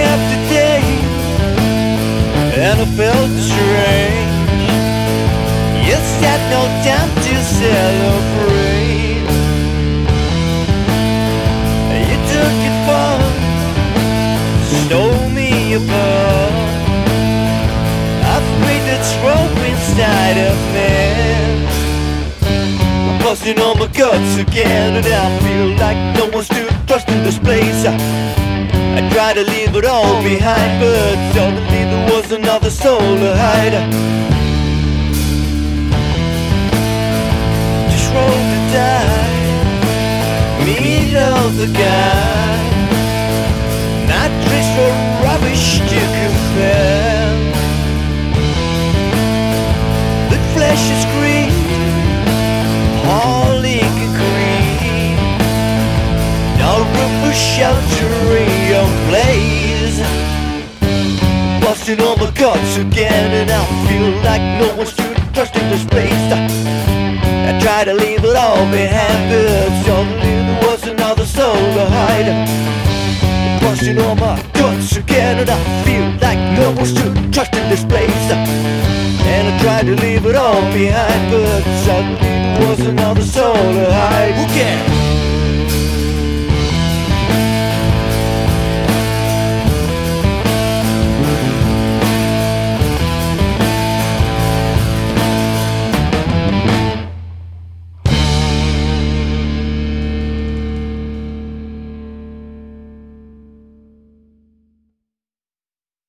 up today and I felt strange. You had no time to celebrate. You took it far, stole me a apart. I breathe the trope inside of me. I'm busting all my guts again, and I feel like no one's to trust in this place. I tried to leave it all behind, but suddenly there was another soul to hide. Just roll the die, meet the guy. No room for shelter in your place. Busting all my guts again, and I feel like no one's to trust in this place. I try to leave it all behind, but suddenly there was another soul to hide. Busting all my guts again, and I feel like no one's to trust in this place. And I tried to leave it all behind, but suddenly there was another soul to hide. Who cares?